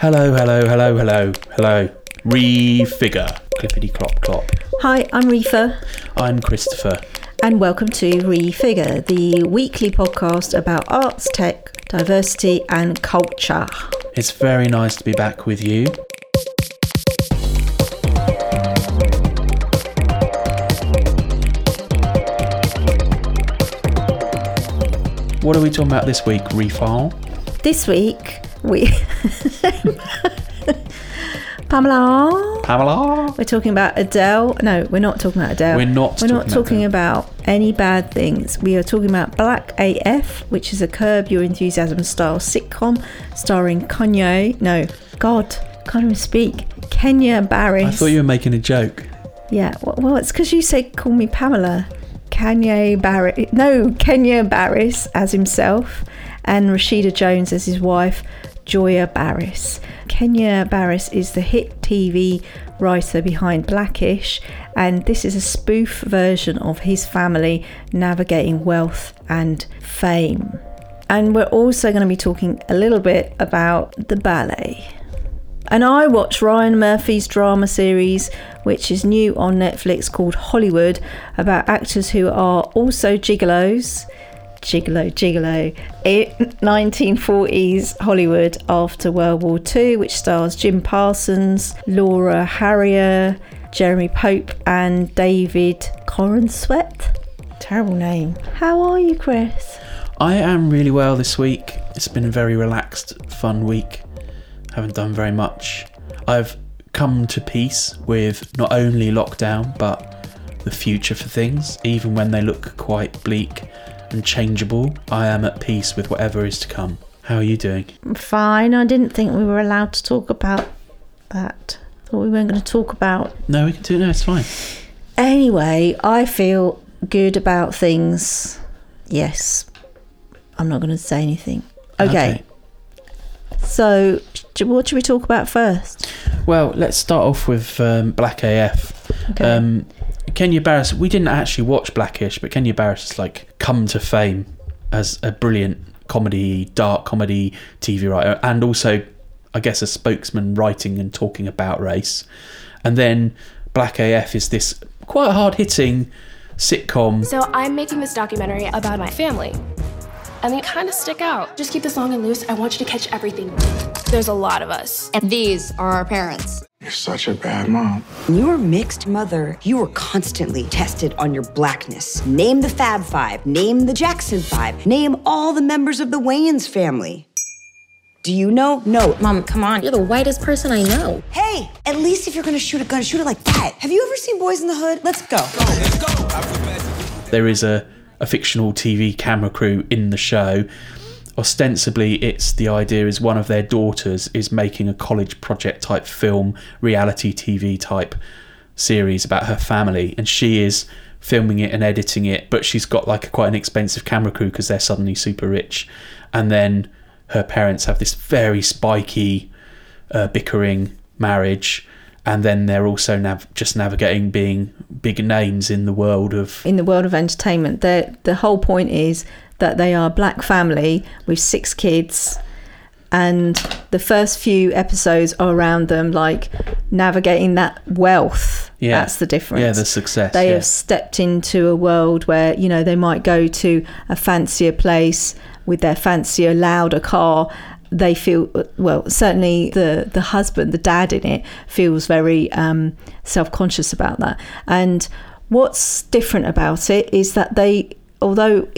Hello, hello, hello, hello, hello. Refigure. Clippity clop clop. Hi, I'm Reefa, I'm Christopher. and welcome to Refigure, the weekly podcast about arts, tech, diversity, and culture. It's very nice to be back with you. What are we talking about this week? Refile? This week, we. Pamela? Pamela? We're talking about Adele. No, we're not talking about Adele. We're not We're not talking about talking about any bad things. We are talking about Black AF, which is a Curb Your Enthusiasm style sitcom starring Kanye. No, God, can't even speak. Kenya Barris. I thought you were making a joke. Yeah, well, well it's because you say call me Pamela. Kanye Barris, no, Kenya Barris as himself, and Rashida Jones as his wife, Joya Barris. Kenya Barris is the hit TV writer behind Blackish, and this is a spoof version of his family navigating wealth and fame. And we're also going to be talking a little bit about the ballet. And I watched Ryan Murphy's drama series, which is new on Netflix called Hollywood, about actors who are also gigolos. Gigolo, gigolo. In 1940s Hollywood after World War II, which stars Jim Parsons, Laura Harrier, Jeremy Pope, and David Corenswet. Terrible name. How are you, Chris? I am really well this week. It's been a very relaxed, fun week. Haven't done very much. I've come to peace with not only lockdown, but the future for things. Even when they look quite bleak and changeable, I am at peace with whatever is to come. How are you doing? Fine. I didn't think we were allowed to talk about that. Thought we weren't going to talk about No, we can do it. No, it's fine. Anyway, I feel good about things. Yes. I'm not going to say anything. Okay. So, what should we talk about first? Well, let's start off with um, Black AF. Okay. Um, Kenya Barris, we didn't actually watch Blackish, but Kenya Barris has like come to fame as a brilliant comedy, dark comedy TV writer, and also, I guess, a spokesman writing and talking about race. And then Black AF is this quite hard hitting sitcom. So I'm making this documentary about my family. And they kind of stick out. Just keep this long and loose. I want you to catch everything. There's a lot of us. And these are our parents. You're such a bad mom. When you were mixed mother, you were constantly tested on your blackness. Name the Fab Five, name the Jackson Five, name all the members of the Wayans family. Do you know? No. Mom, come on. You're the whitest person I know. Hey, at least if you're gonna shoot a gun, shoot it like that. Have you ever seen Boys in the Hood? Let's go. There is a, a fictional TV camera crew in the show. Ostensibly, it's the idea is one of their daughters is making a college project type film, reality TV type series about her family, and she is filming it and editing it. But she's got like a, quite an expensive camera crew because they're suddenly super rich, and then her parents have this very spiky, uh, bickering marriage. And then they're also nav- just navigating being big names in the world of in the world of entertainment, the the whole point is that they are a black family with six kids, and the first few episodes are around them like navigating that wealth. Yeah. That's the difference. Yeah, the success, They yeah. have stepped into a world where you know they might go to a fancier place with their fancier, louder car. They feel well. Certainly, the the husband, the dad in it, feels very um, self conscious about that. And what's different about it is that they, although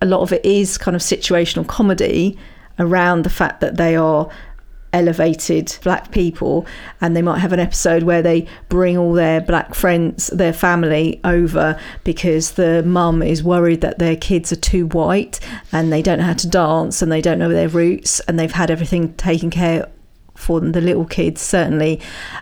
a lot of it is kind of situational comedy around the fact that they are elevated black people and they might have an episode where they bring all their black friends their family over because the mum is worried that their kids are too white and they don't know how to dance and they don't know their roots and they've had everything taken care for them, the little kids certainly.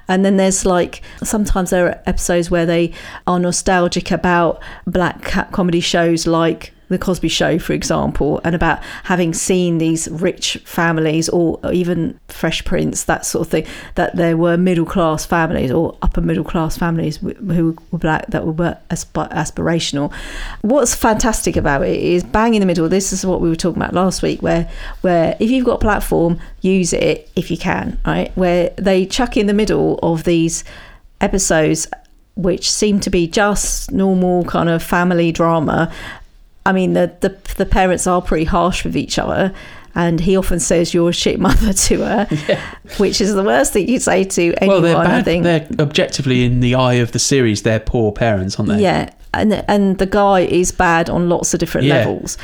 And then there's like sometimes there are episodes where they are nostalgic about black comedy shows like the Cosby Show, for example, and about having seen these rich families or even Fresh Prince, that sort of thing, that there were middle class families or upper middle class families who were black that were asp- aspirational. What's fantastic about it is bang in the middle. This is what we were talking about last week, where where if you've got a platform, use it if you can, right? Where they chuck in the middle of these episodes which seem to be just normal kind of family drama I mean, the, the the parents are pretty harsh with each other, and he often says you're a shit mother to her, yeah. which is the worst thing you say to anyone. Well, they're bad. I think they're objectively in the eye of the series, they're poor parents, aren't they? Yeah, and and the guy is bad on lots of different yeah. levels.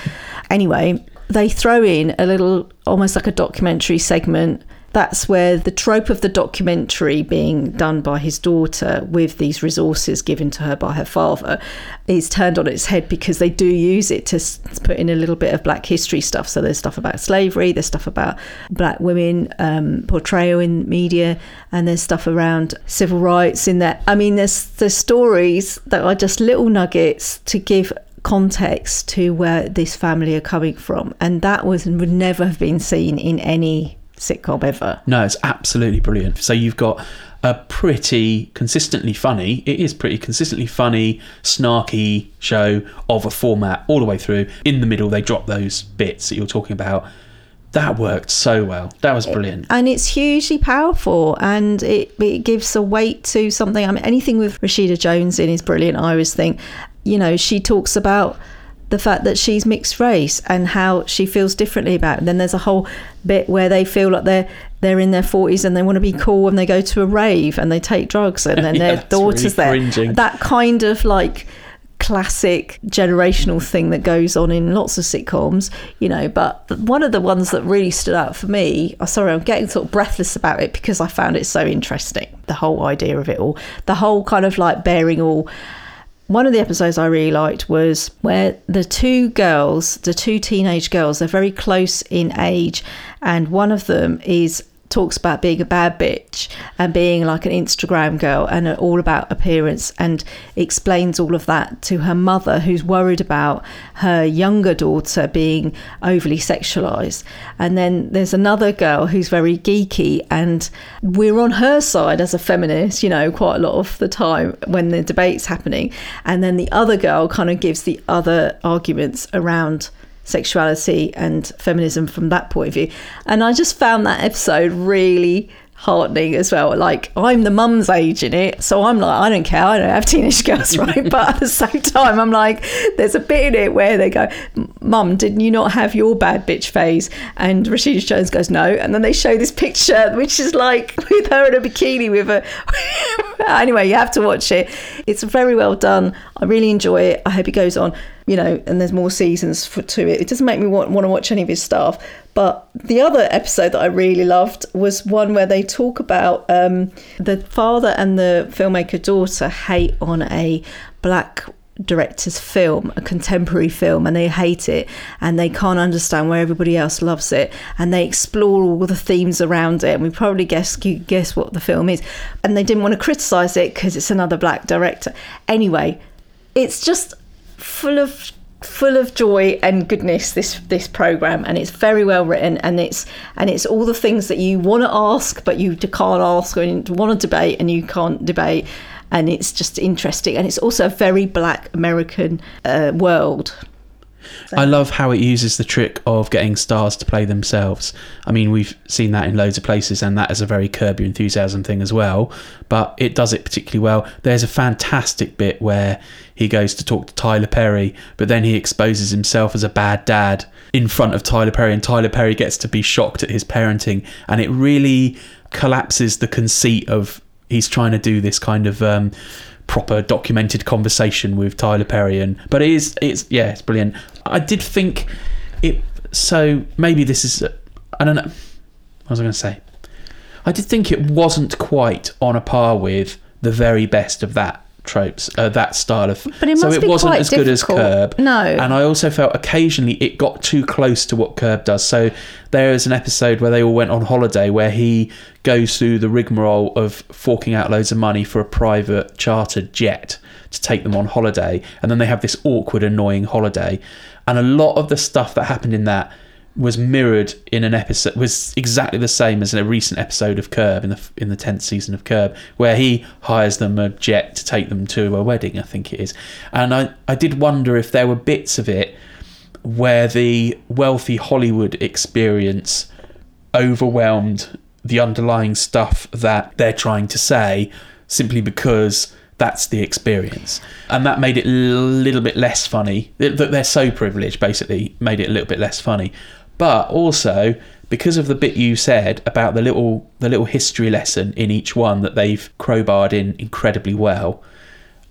Anyway, they throw in a little, almost like a documentary segment that's where the trope of the documentary being done by his daughter with these resources given to her by her father is turned on its head because they do use it to put in a little bit of black history stuff. So there's stuff about slavery, there's stuff about black women um, portrayal in media, and there's stuff around civil rights in there. I mean, there's there's stories that are just little nuggets to give context to where this family are coming from, and that was would never have been seen in any sitcom ever. No, it's absolutely brilliant. So you've got a pretty consistently funny, it is pretty consistently funny, snarky show of a format all the way through. In the middle, they drop those bits that you're talking about. That worked so well. That was brilliant. And it's hugely powerful and it, it gives a weight to something. I mean, anything with Rashida Jones in is brilliant, I always think. You know, she talks about the fact that she's mixed race and how she feels differently about it. And then there's a whole bit where they feel like they're they're in their 40s and they want to be cool and they go to a rave and they take drugs and then yeah, their daughter's really there. That kind of like classic generational thing that goes on in lots of sitcoms, you know. But one of the ones that really stood out for me, oh, sorry, I'm getting sort of breathless about it because I found it so interesting. The whole idea of it all, the whole kind of like bearing all one of the episodes I really liked was where the two girls, the two teenage girls, they're very close in age, and one of them is talks about being a bad bitch and being like an Instagram girl and all about appearance and explains all of that to her mother who's worried about her younger daughter being overly sexualized. And then there's another girl who's very geeky and we're on her side as a feminist, you know, quite a lot of the time when the debate's happening. And then the other girl kind of gives the other arguments around sexuality and feminism from that point of view. And I just found that episode really heartening as well. Like I'm the mum's age in it, so I'm like, I don't care. I don't have teenage girls, right? but at the same time, I'm like, there's a bit in it where they go, "Mum, didn't you not have your bad bitch phase?" And Rashida Jones goes, "No." And then they show this picture, which is like with her in a bikini with a. anyway, you have to watch it. It's very well done. I really enjoy it. I hope it goes on you know, and there's more seasons for, to it. It doesn't make me want, want to watch any of his stuff. But the other episode that I really loved was one where they talk about um, the father and the filmmaker daughter hate on a black director's film, a contemporary film, and they hate it and they can't understand why everybody else loves it. And they explore all the themes around it. And we probably guess guess what the film is. And they didn't want to criticize it because it's another black director. Anyway, it's just full of full of joy and goodness this this program and it's very well written and it's and it's all the things that you want to ask but you can't ask or you want to debate and you can't debate and it's just interesting and it's also a very black american uh, world I love how it uses the trick of getting stars to play themselves. I mean, we've seen that in loads of places, and that is a very Curb Your Enthusiasm thing as well. But it does it particularly well. There's a fantastic bit where he goes to talk to Tyler Perry, but then he exposes himself as a bad dad in front of Tyler Perry, and Tyler Perry gets to be shocked at his parenting, and it really collapses the conceit of he's trying to do this kind of. Um, proper documented conversation with Tyler Perry and but it is it's yeah it's brilliant. I did think it so maybe this is I don't know what was I going to say? I did think it wasn't quite on a par with the very best of that tropes, uh, that style of. But it so it wasn't as good as. Curb. No. and I also felt occasionally it got too close to what Curb does. So there is an episode where they all went on holiday where he goes through the rigmarole of forking out loads of money for a private chartered jet to take them on holiday, and then they have this awkward, annoying holiday, and a lot of the stuff that happened in that was mirrored in an episode was exactly the same as in a recent episode of Curb in the in the tenth season of Curb, where he hires them a jet to take them to a wedding, I think it is. And I, I did wonder if there were bits of it where the wealthy Hollywood experience overwhelmed the underlying stuff that they're trying to say simply because that's the experience. And that made it a little bit less funny. That they're so privileged, basically, made it a little bit less funny. But also, because of the bit you said about the little the little history lesson in each one that they've crowbarred in incredibly well,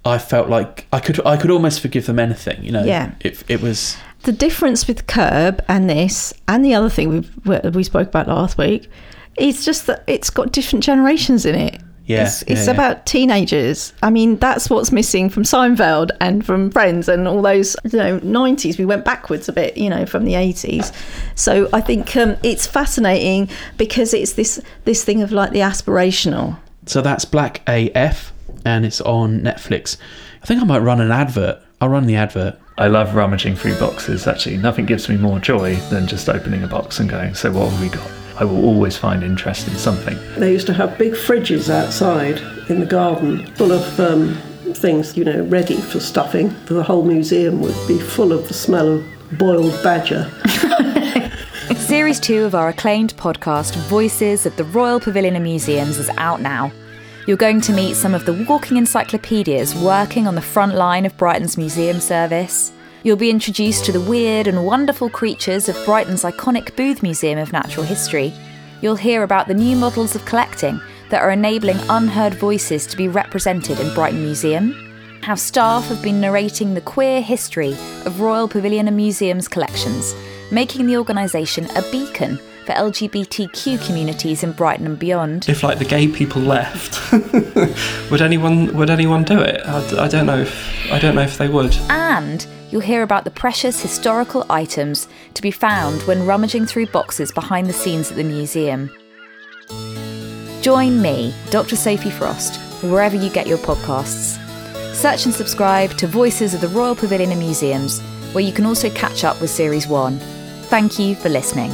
I felt like I could I could almost forgive them anything. You know, Yeah. It, it was the difference with Curb and this, and the other thing we we spoke about last week, is just that it's got different generations in it. Yeah, it's, it's yeah, yeah. about teenagers. I mean, that's what's missing from Seinfeld and from Friends and all those, you know, nineties. We went backwards a bit, you know, from the eighties. So I think um, it's fascinating because it's this this thing of like the aspirational. So that's Black AF, and it's on Netflix. I think I might run an advert. I'll run the advert. I love rummaging through boxes. Actually, nothing gives me more joy than just opening a box and going, "So what have we got?" I will always find interest in something. They used to have big fridges outside in the garden full of um, things, you know, ready for stuffing. The whole museum would be full of the smell of boiled badger. Series 2 of our acclaimed podcast, Voices of the Royal Pavilion and Museums, is out now. You're going to meet some of the walking encyclopedias working on the front line of Brighton's museum service. You'll be introduced to the weird and wonderful creatures of Brighton's iconic Booth Museum of Natural History. You'll hear about the new models of collecting that are enabling unheard voices to be represented in Brighton Museum. How staff have been narrating the queer history of Royal Pavilion and Museums collections, making the organisation a beacon for LGBTQ communities in Brighton and beyond. if like the gay people left would anyone would anyone do it I, I don't know if I don't know if they would And you'll hear about the precious historical items to be found when rummaging through boxes behind the scenes at the museum. Join me, Dr. Sophie Frost, wherever you get your podcasts. Search and subscribe to Voices of the Royal Pavilion and Museums, where you can also catch up with Series 1. Thank you for listening.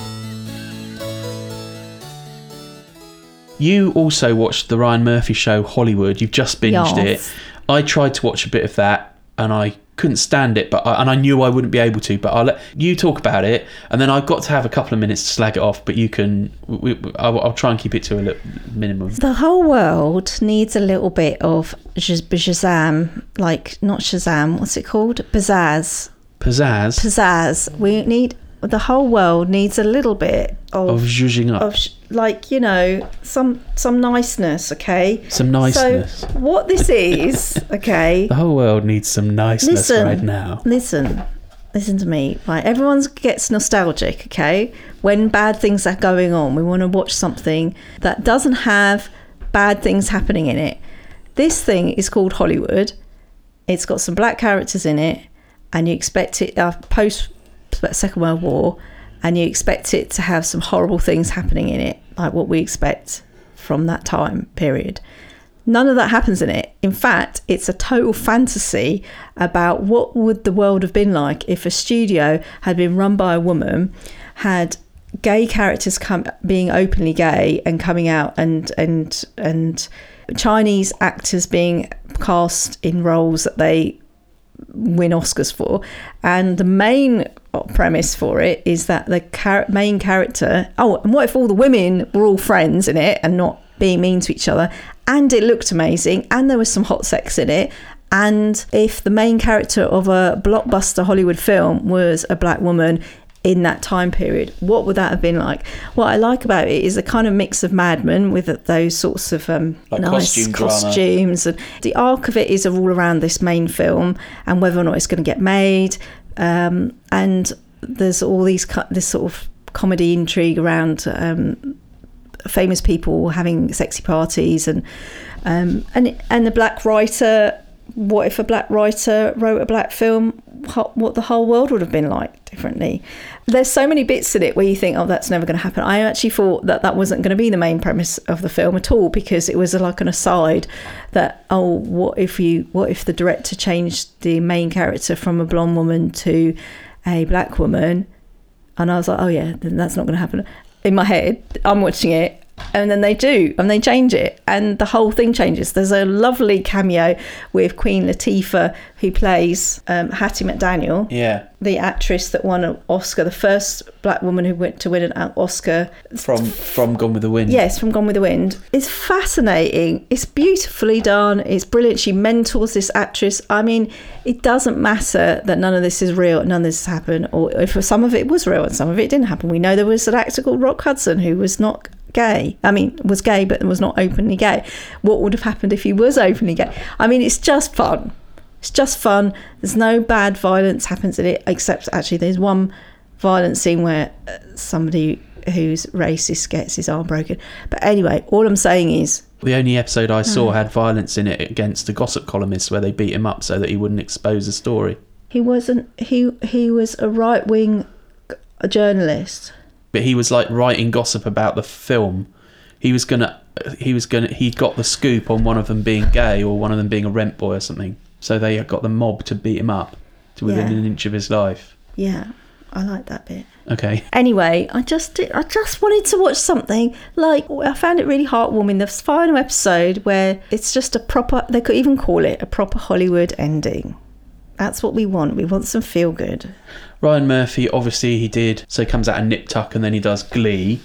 You also watched the Ryan Murphy show Hollywood. You've just binged Yes. it. I tried to watch a bit of that and I couldn't stand it, but I, and I knew I wouldn't be able to. But I'll let you talk about it, and then I've got to have a couple of minutes to slag it off. But you can, we, we- I'll, I'll try and keep it to a little minimum. The whole world needs a little bit of Shazam, like not Shazam, what's it called? Pizzazz. Pizzazz Pizzazz. We need the whole world needs a little bit of of zhuzhing up. of sh- like you know some some niceness. Okay. Some niceness. So what this is, okay. the whole world needs some niceness Listen, right now. listen, listen to me. Right, everyone gets nostalgic. Okay, when bad things are going on, we want to watch something that doesn't have bad things happening in it. This thing is called Hollywood. It's got some black characters in it, and you expect it uh, post Second World War, and you expect it to have some horrible things happening in it, like what we expect from that time period. None of that happens in it. In fact, it's a total fantasy about what would the world have been like if a studio had been run by a woman, had gay characters come being openly gay and coming out and and and Chinese actors being cast in roles that they win Oscars for. And the main premise for it is that the char- main character. Oh, and what if all the women were all friends in it and not being mean to each other? And it looked amazing, and there was some hot sex in it. And if the main character of a blockbuster Hollywood film was a black woman in that time period, what would that have been like? What I like about it is a kind of mix of Mad Men with those sorts of um, Like nice costume drama. costumes and the arc of it is all around this main film and whether or not it's going to get made um, and there's all these this sort of comedy intrigue around um, famous people having sexy parties and um, and and the black writer what if a black writer wrote a black film? What the whole world would have been like differently. There's so many bits in it where you think, oh, that's never going to happen. I actually thought that that wasn't going to be the main premise of the film at all because it was like an aside that, oh, what if you, what if the director changed the main character from a blonde woman to a black woman? And I was like, oh yeah, then that's not going to happen. In my head, I'm watching it, and then they do, and they change it, and the whole thing changes. There's a lovely cameo with Queen Latifah, who plays um, Hattie McDaniel, Yeah. the actress that won an Oscar, the first black woman who went to win an Oscar. From from Gone with the Wind. Yes, from Gone with the Wind. It's fascinating. It's beautifully done. It's brilliant. She mentors this actress. I mean, it doesn't matter that none of this is real, none of this has happened, or if some of it was real and some of it didn't happen. We know there was an actor called Rock Hudson who was not gay. I mean, was gay but was not openly gay. What would have happened if he was openly gay? I mean, it's just fun. It's just fun. There's no bad violence happens in it, except actually there's one violent scene where uh, somebody who's racist gets his arm broken. But anyway, all I'm saying is The only episode I saw Oh. had violence in it against a gossip columnist where they beat him up so that he wouldn't expose the story. he wasn't he he was a right wing journalist. But he was like writing gossip about the film. He was gonna he was gonna he got the scoop on one of them being gay or one of them being a rent boy or something. So they got the mob to beat him up to within Yeah. an inch of his life. Yeah, I like that bit. Okay. Anyway, I just I just wanted to watch something like I found it really heartwarming. The final episode where it's just a proper they could even call it a proper Hollywood ending. That's what we want. We want some feel good. Ryan Murphy, obviously, he did. So he comes out of Nip Tuck and then he does Glee.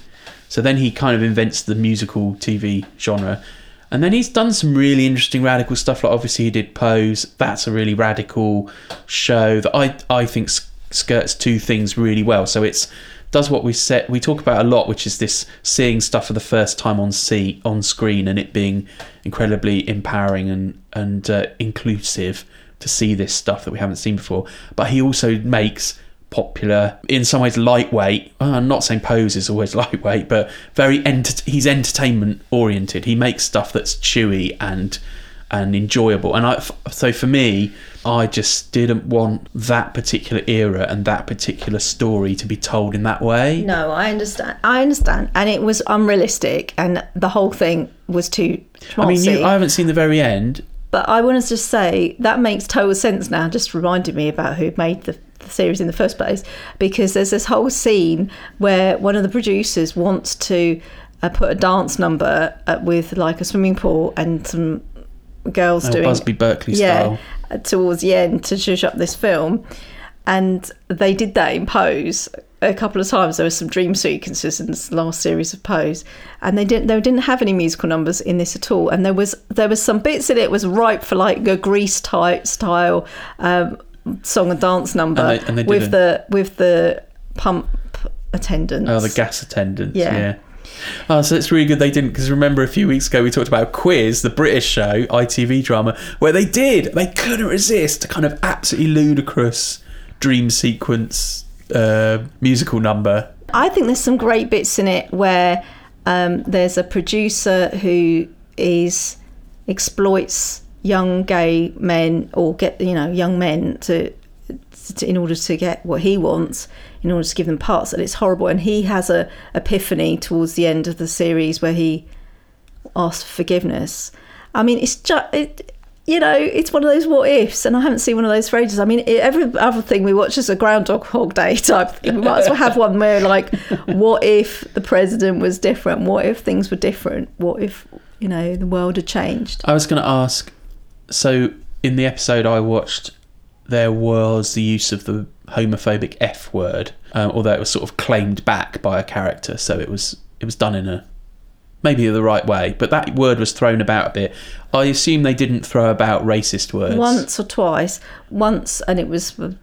So then he kind of invents the musical TV genre. And then he's done some really interesting radical stuff. Like obviously he did Pose. That's a really radical show that I I think skirts two things really well. So it's does what we said we talk about a lot, which is this seeing stuff for the first time on see on screen and it being incredibly empowering and and uh, inclusive to see this stuff that we haven't seen before. But he also makes popular, in some ways lightweight. well, I'm not saying Pose is always lightweight, but very enter- he's entertainment oriented. He makes stuff that's chewy and and enjoyable. And I, f- so for me, I just didn't want that particular era and that particular story to be told in that way. No, I understand. I understand, and it was unrealistic, and the whole thing was too. I mean, you. I haven't seen the very end. But I want to just say that makes total sense now. Just reminded me about who made the, the series in the first place, because there's this whole scene where one of the producers wants to uh, put a dance number uh, with like a swimming pool and some girls Oh, doing Busby Berkeley yeah, style. towards the end to shush up this film, and they did that in Pose a couple of times. There were some dream sequences in this last series of Pose, and they didn't they didn't have any musical numbers in this at all. And there was there was some bits in it was ripe for like a Grease type style um, song and dance number And they- and they with the with the pump attendants. Oh, the gas attendants. Yeah. Yeah. Oh, so it's really good they didn't because remember a few weeks ago we talked about Quiz, the British show, ITV drama, where they did. They couldn't resist a kind of absolutely ludicrous dream sequence uh, musical number. I think there's some great bits in it where um, there's a producer who is exploits young gay men or get you know young men to, to in order to get what he wants in order to give them parts and it's horrible and he has a epiphany towards the end of the series where he asks for forgiveness i mean it's just it, you know it's one of those what ifs and i haven't seen one of those for ages. I mean every other thing we watch is a groundhog day type thing. We might as well have one where like what if the president was different? What if things were different? What if you know the world had changed? I was going to ask so in the episode I watched, there was the use of the homophobic F word, um, although it was sort of claimed back by a character, so it was it was done in a maybe the right way, but that word was thrown about a bit. I assume they didn't throw about racist words. once or twice once and it was a,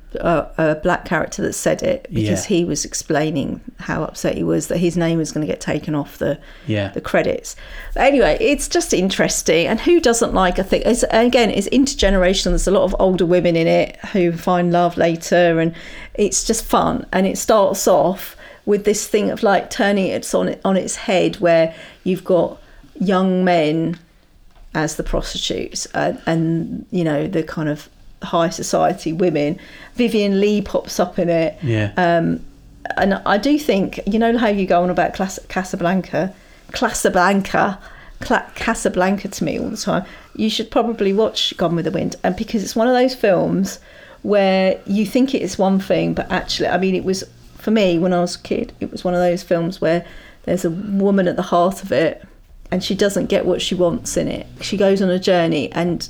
a black character that said it because Yeah. he was explaining how upset he was that his name was going to get taken off the Yeah. the credits but anyway it's just interesting and who doesn't like a thing it's, again it's intergenerational there's a lot of older women in it who find love later and it's just fun and it starts off with this thing of like turning it on, on its head where you've got young men as the prostitutes uh, and you know the kind of high society women. Vivien Leigh pops up in it. Yeah. Um, and I do think, you know, how you go on about Clas- Casablanca, Casablanca, Cla- Casablanca to me all the time. You should probably watch Gone with the Wind, and because it's one of those films where you think it is one thing, but actually, I mean, it was for me when I was a kid. It was one of those films where there's a woman at the heart of it, and she doesn't get what she wants in it. She goes on a journey, and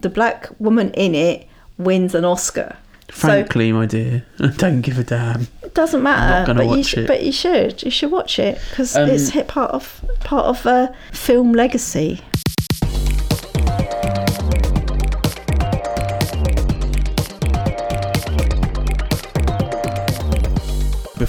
the black woman in it wins an Oscar. So- Frankly, my dear, don't give a damn. it doesn't I'm matter, not gonna but you watch should, it. but you should. You should watch it because Um, it's hit part of part of a film legacy.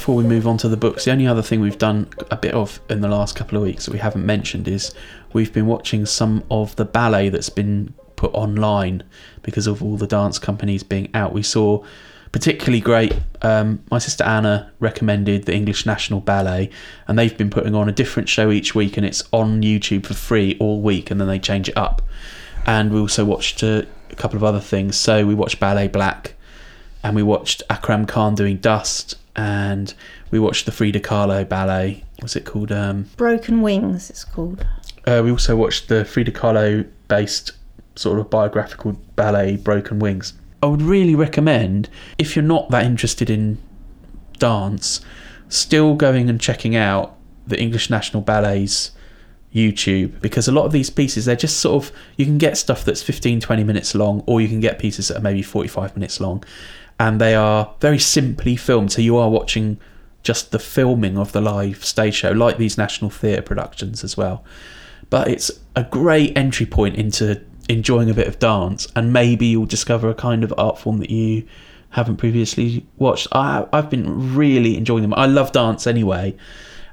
Before we move on to the books, the only other thing we've done a bit of in the last couple of weeks that we haven't mentioned is we've been watching some of the ballet that's been put online because of all the dance companies being out. We saw particularly great. Um, my sister Anna recommended the English National Ballet, and they've been putting on a different show each week, and it's on YouTube for free all week, and then they change it up. And we also watched uh, a couple of other things. So we watched Ballet Black, and we watched Akram Khan doing Dust, and we watched the Frida Kahlo ballet. What's it called? Um, Broken Wings, it's called. uh, we also watched the Frida Kahlo based sort of biographical ballet Broken Wings. I would really recommend, if you're not that interested in dance, still going and checking out the English National Ballet's YouTube because a lot of these pieces, they're just sort of, you can get stuff that's 15, 20 minutes long, or you can get pieces that are maybe 45 minutes long. And they are very simply filmed. So you are watching just the filming of the live stage show, like these National Theatre productions as well. But it's a great entry point into enjoying a bit of dance and maybe you'll discover a kind of art form that you haven't previously watched. I, i've been really enjoying them. I love dance anyway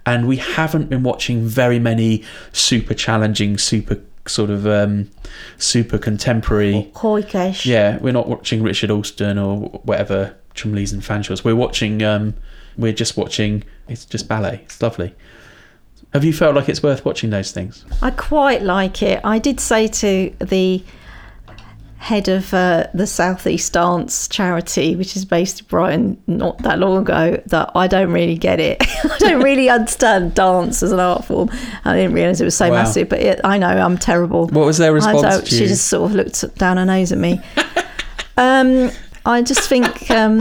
and we haven't been watching very many super challenging super sort of um, super contemporary yeah, we're not watching Richard Alston or whatever Chumleys and Fanshaws. We're watching. Um, we're just watching. It's just ballet. It's lovely. Have you felt like it's worth watching those things? I quite like it. I did say to the head of uh, the Southeast Dance charity, which is based in Brighton, not that long ago, that I don't really get it. I don't really understand dance as an art form. I didn't realise it was so Wow. massive, but it, I know I'm terrible. What was their response She just sort of looked down her nose at me. um, I just think. Um,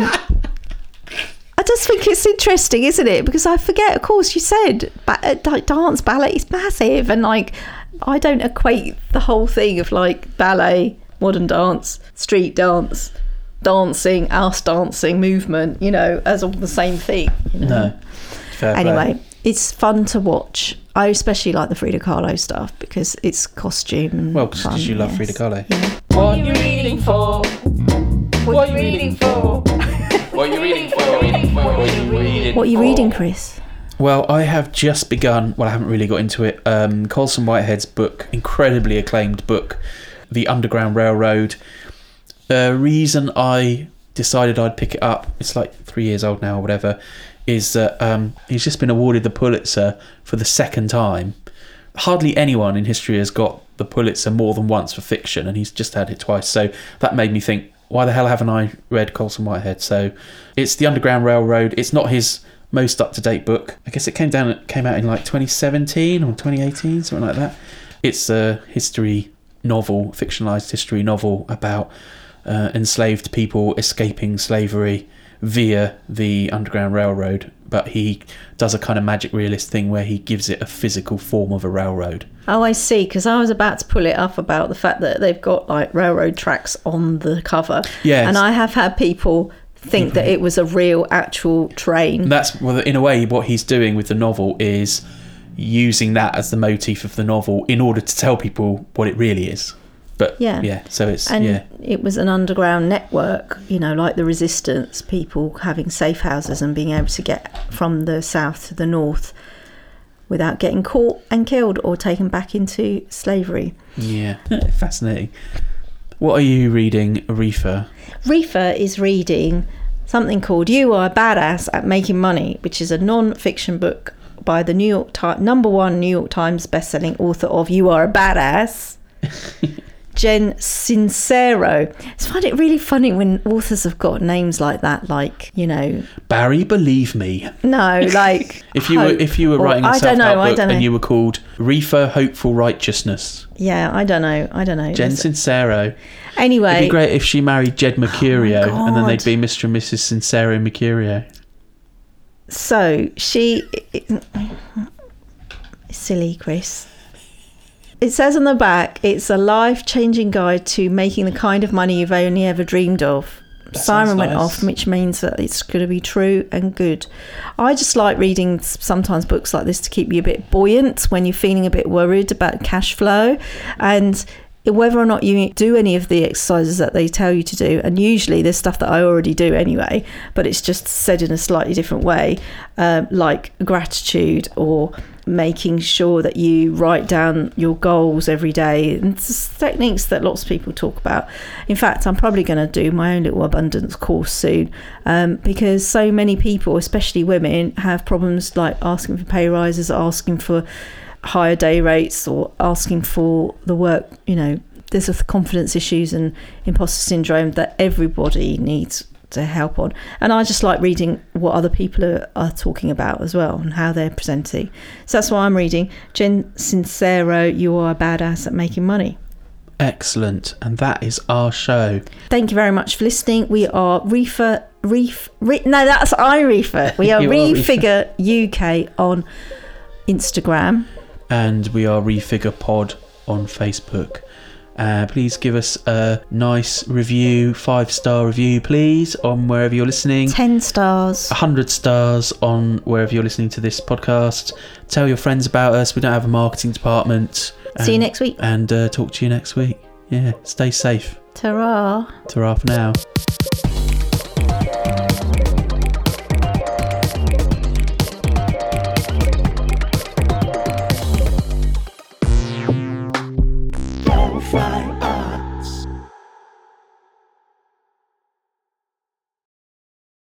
I just think it's interesting, isn't it? Because I forget, of course, you said ba- uh, like dance ballet is massive, and like I don't equate the whole thing of like ballet, modern dance, street dance, dancing, house dancing, movement, you know, as all the same thing. you know? No. Fair play. Anyway, it's fun to watch. I especially like the Frida Kahlo stuff because it's costume and Well, because you love yes. Frida Kahlo. What are you reading for? What are you reading for? What are you reading for? What are you reading? For? What are you reading, Chris? Well, I have just begun. Well, I haven't really got into it. Um, Colson Whitehead's book, incredibly acclaimed book, The Underground Railroad. The reason I decided I'd pick it up, it's like three years old now or whatever, is that um, he's just been awarded the Pulitzer for the second time. Hardly anyone in history has got the Pulitzer more than once for fiction, and he's just had it twice. So that made me think, why the hell haven't I read Colson Whitehead? So it's The Underground Railroad. It's not his most up to date book. I guess it came down came out in like 2017 or 2018, something like that. It's a history novel, fictionalized history novel about uh, enslaved people escaping slavery via the Underground Railroad. But he does a kind of magic realist thing where he gives it a physical form of a railroad. Oh, I see. Because I was about to pull it up about the fact that they've got like railroad tracks on the cover. Yes. And I have had people think that it was a real, actual train. That's well, in a way, what he's doing with the novel is using that as the motif of the novel in order to tell people what it really is. But Yeah. yeah, so it's and yeah, it was an underground network, you know, like the resistance, people having safe houses and being able to get from the south to the north without getting caught and killed or taken back into slavery. yeah, fascinating. What are you reading, Aretha? Reefer is reading something called You Are a Badass at Making Money, which is a non fiction book by the New York Times, number one New York Times bestselling author of You Are a Badass. Jen Sincero. I find it really funny when authors have got names like that, like you know, Barry, believe me. no, like If you were if you were writing a I self-help know, book and you were called Reefer Hopeful Righteousness, yeah, I don't know, I don't know. Jen Sincero. anyway, It'd be great if she married Jed oh Mercurio and then they'd be Mr. and Mrs. Sincero Mercurio. So she. silly, Chris. It says on the back, it's a life changing guide to making the kind of money you've only ever dreamed of. Siren sounds went nice. off, which means that it's going to be true and good. I just like reading sometimes books like this to keep you a bit buoyant when you're feeling a bit worried about cash flow and whether or not you do any of the exercises that they tell you to do. And usually there's stuff that I already do anyway, but it's just said in a slightly different way, um, like gratitude or making sure that you write down your goals every day and techniques that lots of people talk about in fact i'm probably going to do my own little abundance course soon um, because so many people especially women have problems like asking for pay rises asking for higher day rates or asking for the work you know there's a confidence issues and imposter syndrome that everybody needs to help on. And i just like reading what other people are, are talking about as well and how they're presenting. So that's why i'm reading. Jen sincero you are a badass at making money. Excellent. And that is our show. thank you very much for listening. We are reefer reef re, no that's i reefer. We are You are Reefer. refigure uk on instagram And we are Refigure Pod on Facebook. Uh, please give us a nice review, five star review, please, on wherever you're listening. 10 stars 100 stars on wherever you're listening to this podcast. Tell your friends about us. We don't have a marketing department. See you next week. And uh, talk to you next week. Yeah, stay safe. Ta ra. Ta-ra for now.